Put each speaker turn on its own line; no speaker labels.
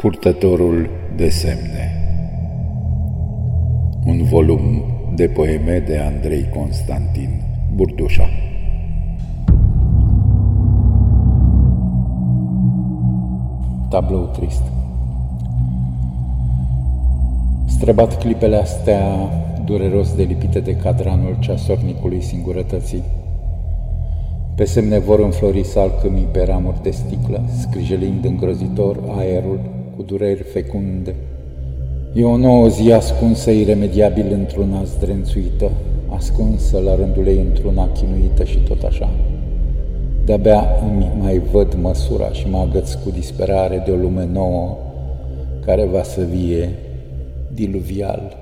Purtătorul de semne. Un volum de poeme de Andrei Constantin Burdușa. Tablou trist. Străbat clipele astea dureros delipite de cadranul ceasornicului singurătății. Pe semne vor înflori salcâmii pe ramuri de sticlă, scrijelind îngrozitor aerul cu dureri fecunde. E o nouă zi ascunsă iremediabil într-una zdrențuită, ascunsă la rândul ei într-una chinuită și tot așa. De-abia îmi mai văd măsura și mă agăț cu disperare de o lume nouă care va să vie diluvial.